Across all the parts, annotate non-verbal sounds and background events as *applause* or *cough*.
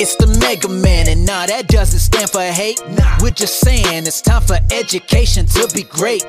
It's the Mega Man, and nah, that doesn't stand for hate. Nah, we're just saying it's time for education to be great.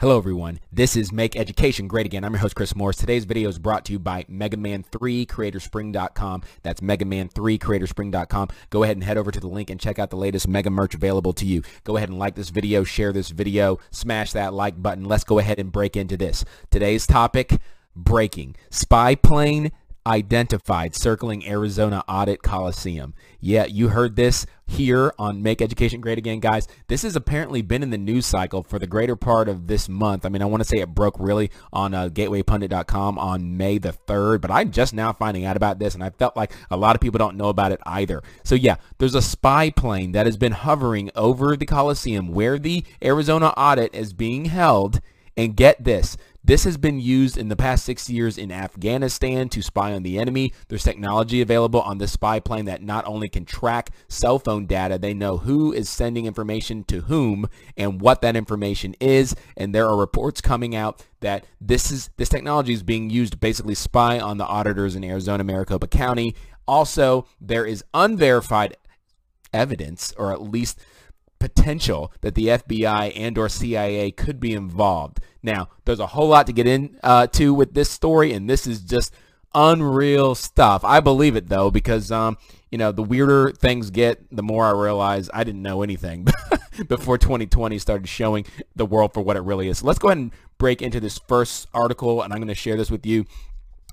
Hello everyone, this is Make Education Great Again. I'm your host Chris Morris. Today's video is brought to you by Mega Man 3 CreatorSpring.com. That's Mega Man 3 CreatorSpring.com. Go ahead and head over to the link and check out the latest Mega merch available to you. Go ahead and like this video, share this video, smash that like button. Let's go ahead and break into this. Today's topic, breaking. Spy plane identified circling Arizona Audit Coliseum. Yeah, you heard this here on Make Education Great Again, guys. This has apparently been in the news cycle for the greater part of this month. I mean, I want to say it broke really on uh, GatewayPundit.com on May the 3rd, but I'm just now finding out about this, and I felt like a lot of people don't know about it either. So yeah, there's a spy plane that has been hovering over the Coliseum where the Arizona audit is being held, and get this, this has been used in the past six years in Afghanistan to spy on the enemy. There's technology available on this spy plane that not only can track cell phone data, they know who is sending information to whom and what that information is. And there are reports coming out that this is this technology is being used to basically spy on the auditors in Arizona, Maricopa County. Also, there is unverified evidence, or at least potential that the FBI and or CIA could be involved. Now, there's a whole lot to get into uh, with this story, and this is just unreal stuff. I believe it though because um, you know the weirder things get, the more I realize I didn't know anything *laughs* before 2020 started showing the world for what it really is. So let's go ahead and break into this first article, and I'm going to share this with you.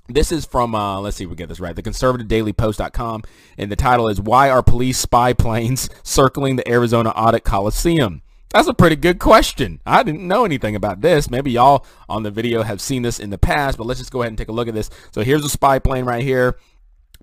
This is from, uh, let's see if we get this right, the conservativedailypost.com, and the title is Why Are Police Spy Planes *laughs* Circling the Arizona Audit Coliseum? That's a pretty good question. I didn't know anything about this. Maybe y'all on the video have seen this in the past, but let's just go ahead and take a look at this. So here's a spy plane right here.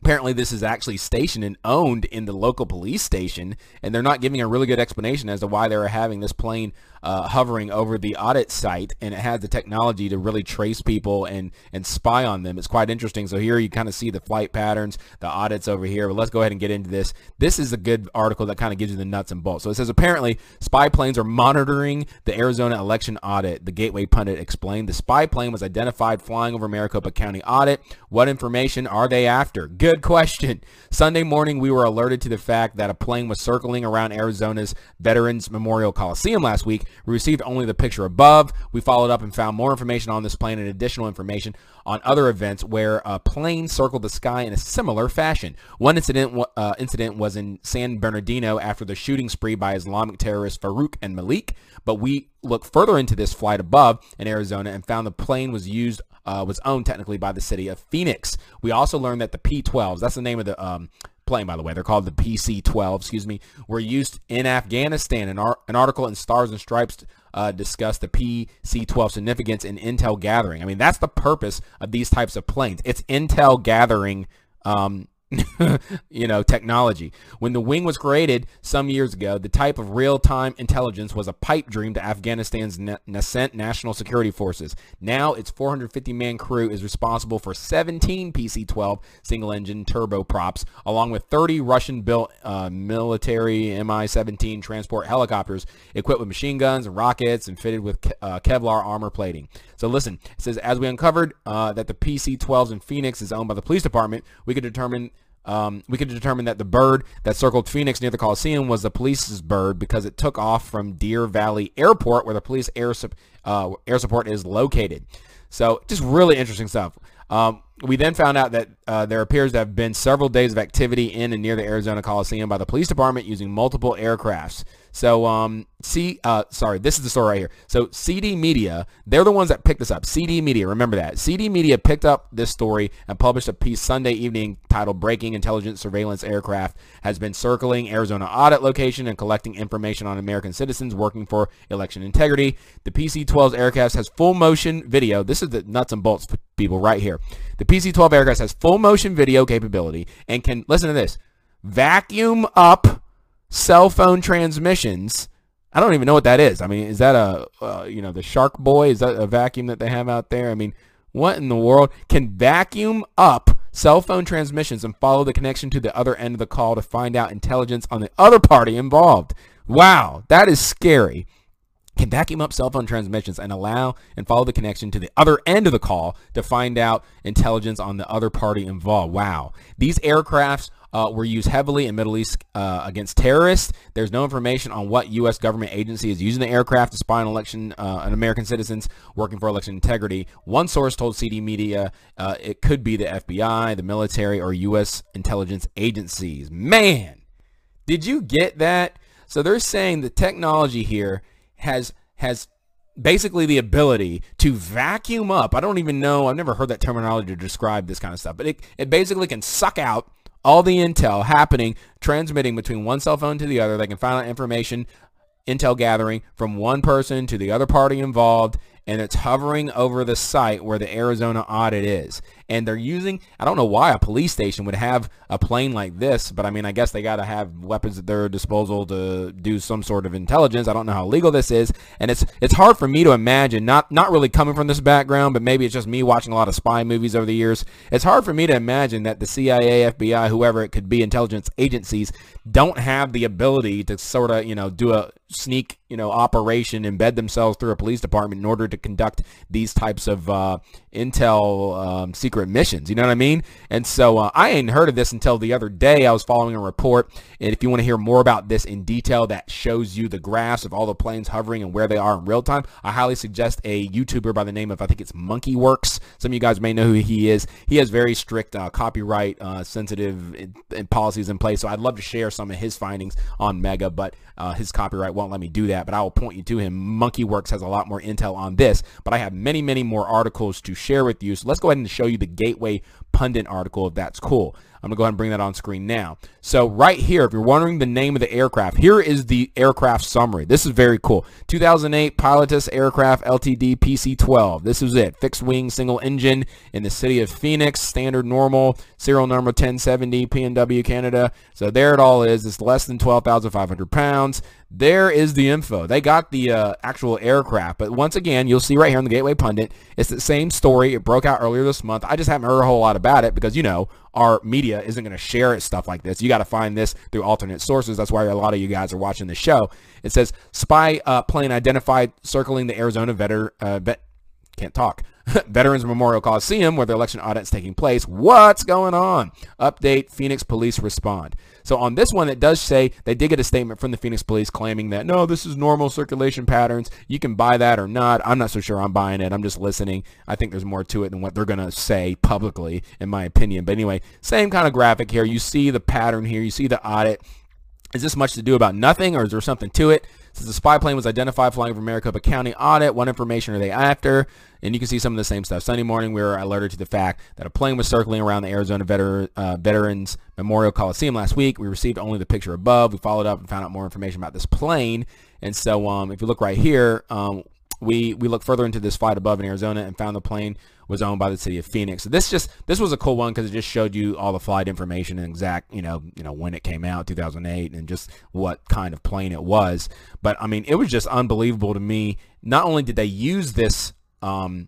Apparently this is actually stationed and owned in the local police station, and they're not giving a really good explanation as to why they're having this plane uh, hovering over the audit site, and it has the technology to really trace people and, and spy on them. It's quite interesting. So here you kind of see the flight patterns, the audits over here, but let's go ahead and get into this. This is a good article that kind of gives you the nuts and bolts. So it says, apparently, spy planes are monitoring the Arizona election audit. The Gateway Pundit explained the spy plane was identified flying over Maricopa County audit. What information are they after? Good question. Sunday morning, we were alerted to the fact that a plane was circling around Arizona's Veterans Memorial Coliseum last week. We received only the picture above. We followed up and found more information on this plane and additional information on other events where a plane circled the sky in a similar fashion. One incident, uh, incident was in San Bernardino after the shooting spree by Islamic terrorists Farook and Malik, but we looked further into this flight above in Arizona and found the plane was used uh, was owned technically by the city of Phoenix. We also learned that the P-12s, that's the name of the um, plane, by the way. They're called the PC-12, excuse me, were used in Afghanistan. An, ar an article in Stars and Stripes uh, discussed the PC-12 significance in intel gathering. I mean, that's the purpose of these types of planes. It's intel gathering um, *laughs* you know, technology. When the wing was created some years ago, the type of real-time intelligence was a pipe dream to Afghanistan's nascent national security forces. Now, its 450-man crew is responsible for 17 PC-12 single-engine turboprops, along with 30 Russian-built uh, military Mi-17 transport helicopters equipped with machine guns and rockets and fitted with ke uh, Kevlar armor plating. So listen, it says, as we uncovered uh, that the PC-12s in Phoenix is owned by the police department, we could determine um, we could determine that the bird that circled Phoenix near the Coliseum was the police's bird because it took off from Deer Valley Airport where the police air, uh, air support is located. So just really interesting stuff. Um, we then found out that uh, there appears to have been several days of activity in and near the Arizona Coliseum by the police department using multiple aircrafts. So, um, uh, sorry, this is the story right here. So CD Media, they're the ones that picked this up. CD Media, remember that. CD Media picked up this story and published a piece Sunday evening titled Breaking Intelligence Surveillance Aircraft has been circling Arizona audit location and collecting information on American citizens working for election integrity. The PC-12's aircraft has full motion video. This is the nuts and bolts people right here. The PC-12 aircraft has full motion video capability and can, listen to this, vacuum up cell phone transmissions. I don't even know what that is. I mean, is that a, uh, you know, the Shark Boy? Is that a vacuum that they have out there? I mean, what in the world? Can vacuum up cell phone transmissions and follow the connection to the other end of the call to find out intelligence on the other party involved. Wow, that is scary can vacuum up cell phone transmissions and allow and follow the connection to the other end of the call to find out intelligence on the other party involved. Wow. These aircrafts uh, were used heavily in Middle East uh, against terrorists. There's no information on what U.S. government agency is using the aircraft to spy on election uh, on American citizens working for election integrity. One source told CD Media uh, it could be the FBI, the military, or U.S. intelligence agencies. Man, did you get that? So they're saying the technology here has has basically the ability to vacuum up. I don't even know. I've never heard that terminology to describe this kind of stuff, but it, it basically can suck out all the intel happening, transmitting between one cell phone to the other. They can find out information, intel gathering from one person to the other party involved, and it's hovering over the site where the Arizona audit is. And they're using, I don't know why a police station would have a plane like this, but I mean, I guess they got to have weapons at their disposal to do some sort of intelligence. I don't know how legal this is. And it's it's hard for me to imagine, not, not really coming from this background, but maybe it's just me watching a lot of spy movies over the years. It's hard for me to imagine that the CIA, FBI, whoever it could be, intelligence agencies don't have the ability to sort of, you know, do a sneak, you know, operation, embed themselves through a police department in order to conduct these types of uh, intel um, secret missions. You know what I mean? And so uh, I ain't heard of this until the other day. I was following a report, and if you want to hear more about this in detail, that shows you the graphs of all the planes hovering and where they are in real time. I highly suggest a YouTuber by the name of I think it's Monkey Works. Some of you guys may know who he is. He has very strict uh, copyright uh, sensitive in, in policies in place. So I'd love to share some of his findings on Mega, but uh, his copyright won't let me do that. But I will point you to him. Monkey Works has a lot more intel on this, but I have many, many more articles to share with you. So let's go ahead and show you the Gateway Pundit article if that's cool. I'm going to go ahead and bring that on screen now. So right here, if you're wondering the name of the aircraft, here is the aircraft summary. This is very cool. 2008 Pilatus Aircraft LTD PC-12. This is it. Fixed wing, single engine in the city of Phoenix. Standard normal. Serial number 1070 PNW Canada. So there it all is. It's less than 12,500 pounds. There is the info. They got the uh, actual aircraft. But once again, you'll see right here on the Gateway Pundit, it's the same story. It broke out earlier this month. I just haven't heard a whole lot about it because, you know, our media isn't going to share stuff like this. You got to find this through alternate sources. That's why a lot of you guys are watching the show. It says spy uh, plane identified circling the Arizona veteran. Uh, vet, can't talk. *laughs* Veterans Memorial Coliseum where the election audit is taking place. What's going on? Update, Phoenix police respond. So on this one, it does say they did get a statement from the Phoenix police claiming that, no, this is normal circulation patterns. You can buy that or not. I'm not so sure I'm buying it. I'm just listening. I think there's more to it than what they're going to say publicly, in my opinion. But anyway, same kind of graphic here. You see the pattern here. You see the audit. Is this much to do about nothing or is there something to it? Since the spy plane was identified flying over Maricopa County audit, what information are they after? And you can see some of the same stuff. Sunday morning, we were alerted to the fact that a plane was circling around the Arizona Veter- uh, Veterans Memorial Coliseum last week. We received only the picture above. We followed up and found out more information about this plane. And so um, if you look right here, um, we we looked further into this flight above in Arizona and found the plane was owned by the city of Phoenix. So this just this was a cool one because it just showed you all the flight information and exact you know you know when it came out 2008 and just what kind of plane it was. But I mean it was just unbelievable to me. Not only did they use this um,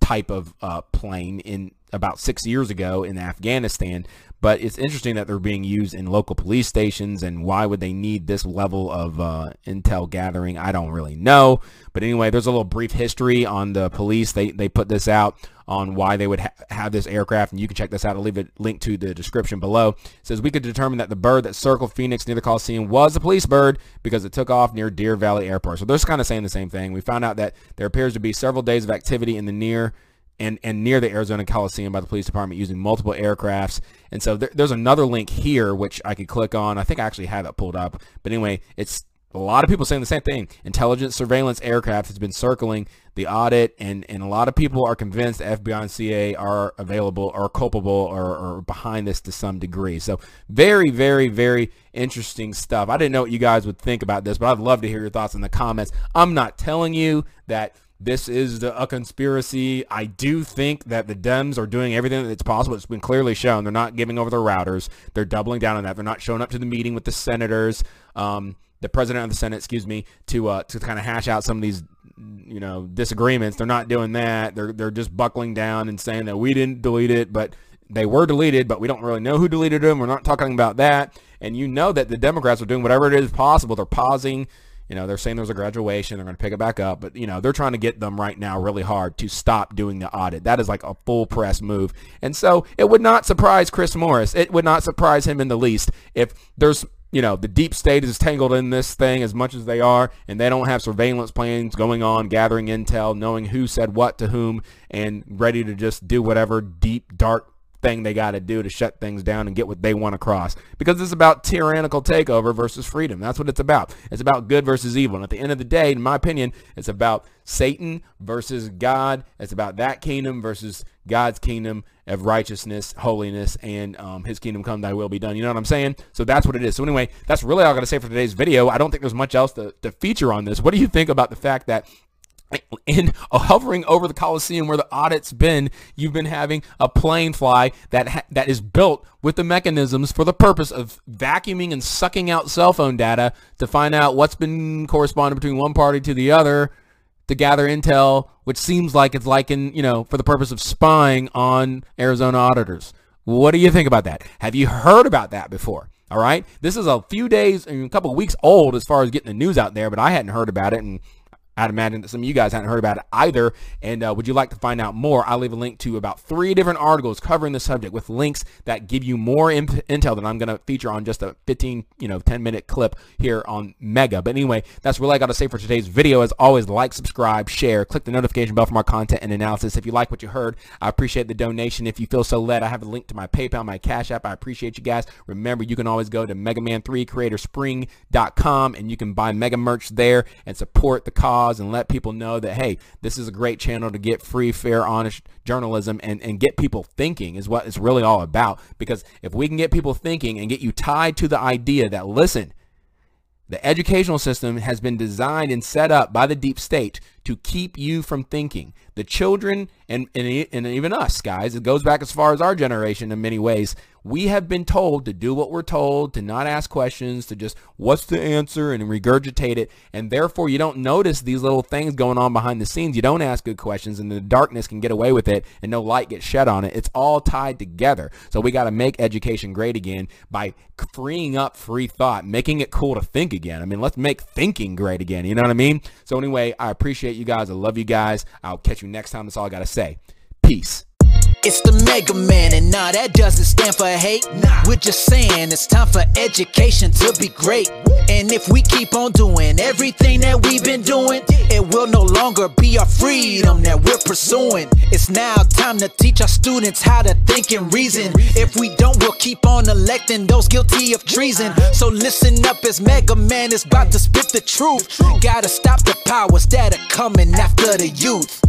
type of uh, plane in about six years ago in Afghanistan, but it's interesting that they're being used in local police stations and why would they need this level of uh, intel gathering? I don't really know. But anyway there's a little brief history on the police. They, they put this out on why they would ha have this aircraft and you can check this out. I'll leave a link to the description below. It says we could determine that the bird that circled phoenix near the coliseum was a police bird because it took off near deer valley airport. So they're just kind of saying the same thing. We found out that there appears to be several days of activity in the near and, and near the Arizona Coliseum by the police department using multiple aircrafts. And so there, there's another link here which I could click on. I think I actually have it pulled up. But anyway, it's a lot of people saying the same thing. Intelligence surveillance aircraft has been circling the audit, and, and a lot of people are convinced FBI and CIA are available or culpable or, or behind this to some degree. So very, very, very interesting stuff. I didn't know what you guys would think about this, but I'd love to hear your thoughts in the comments. I'm not telling you that this is the, a conspiracy. I do think that the Dems are doing everything that's possible. It's been clearly shown. They're not giving over their routers. They're doubling down on that. They're not showing up to the meeting with the senators, um, the president of the Senate, excuse me, to uh, to kind of hash out some of these you know disagreements. They're not doing that. They're they're just buckling down and saying that we didn't delete it, but they were deleted, but we don't really know who deleted them. We're not talking about that. And you know that the Democrats are doing whatever it is possible. They're pausing You know, they're saying there's a graduation. They're going to pick it back up. But, you know, they're trying to get them right now really hard to stop doing the audit. That is like a full press move. And so it would not surprise Chris Morris. It would not surprise him in the least if there's you know, the deep state is tangled in this thing as much as they are, and they don't have surveillance plans going on, gathering intel, knowing who said what to whom, and ready to just do whatever deep, dark thing they got to do to shut things down and get what they want across. Because it's about tyrannical takeover versus freedom. That's what it's about. It's about good versus evil. And at the end of the day, in my opinion, it's about Satan versus God. It's about that kingdom versus God's kingdom of righteousness, holiness, and um, his kingdom come, thy will be done. You know what I'm saying? So that's what it is. So anyway, that's really all I got to say for today's video. I don't think there's much else to, to feature on this. What do you think about the fact that in uh, hovering over the Coliseum where the audit's been, you've been having a plane fly that that is built with the mechanisms for the purpose of vacuuming and sucking out cell phone data to find out what's been corresponding between one party to the other to gather intel, which seems like it's like in, you know, for the purpose of spying on Arizona auditors. What do you think about that? Have you heard about that before? All right. This is a few days, and a couple weeks old as far as getting the news out there, but I hadn't heard about it. And I'd imagine that some of you guys hadn't heard about it either. And uh, would you like to find out more? I'll leave a link to about three different articles covering the subject with links that give you more imp- intel than I'm going to feature on just a 15, you know, 10 minute clip here on Mega. But anyway, that's really all I got to say for today's video. As always, like, subscribe, share, click the notification bell for more content and analysis. If you like what you heard, I appreciate the donation. If you feel so led, I have a link to my PayPal, my Cash App. I appreciate you guys. Remember, you can always go to MegaMan3CreatorSpring.com and you can buy Mega merch there and support the cause and let people know that, hey, this is a great channel to get free, fair, honest journalism and, and get people thinking is what it's really all about. Because if we can get people thinking and get you tied to the idea that, listen, the educational system has been designed and set up by the deep state to keep you from thinking. The children and, and, and even us, guys, it goes back as far as our generation in many ways. We have been told to do what we're told, to not ask questions, to just what's the answer and regurgitate it. And therefore, you don't notice these little things going on behind the scenes. You don't ask good questions and the darkness can get away with it and no light gets shed on it. It's all tied together. So we got to make education great again by freeing up free thought, making it cool to think again. I mean, let's make thinking great again. You know what I mean? So anyway, I appreciate you guys. I love you guys. I'll catch you next time. That's all I got to say. Peace. It's the Mega Man, and nah, that doesn't stand for hate. Nah. We're just saying it's time for education to be great. And if we keep on doing everything that we've been doing, it will no longer be our freedom that we're pursuing. It's now time to teach our students how to think and reason. If we don't, we'll keep on electing those guilty of treason. Uh-huh. So listen up as Mega Man is about to spit the truth. Gotta stop the powers that are coming after the youth.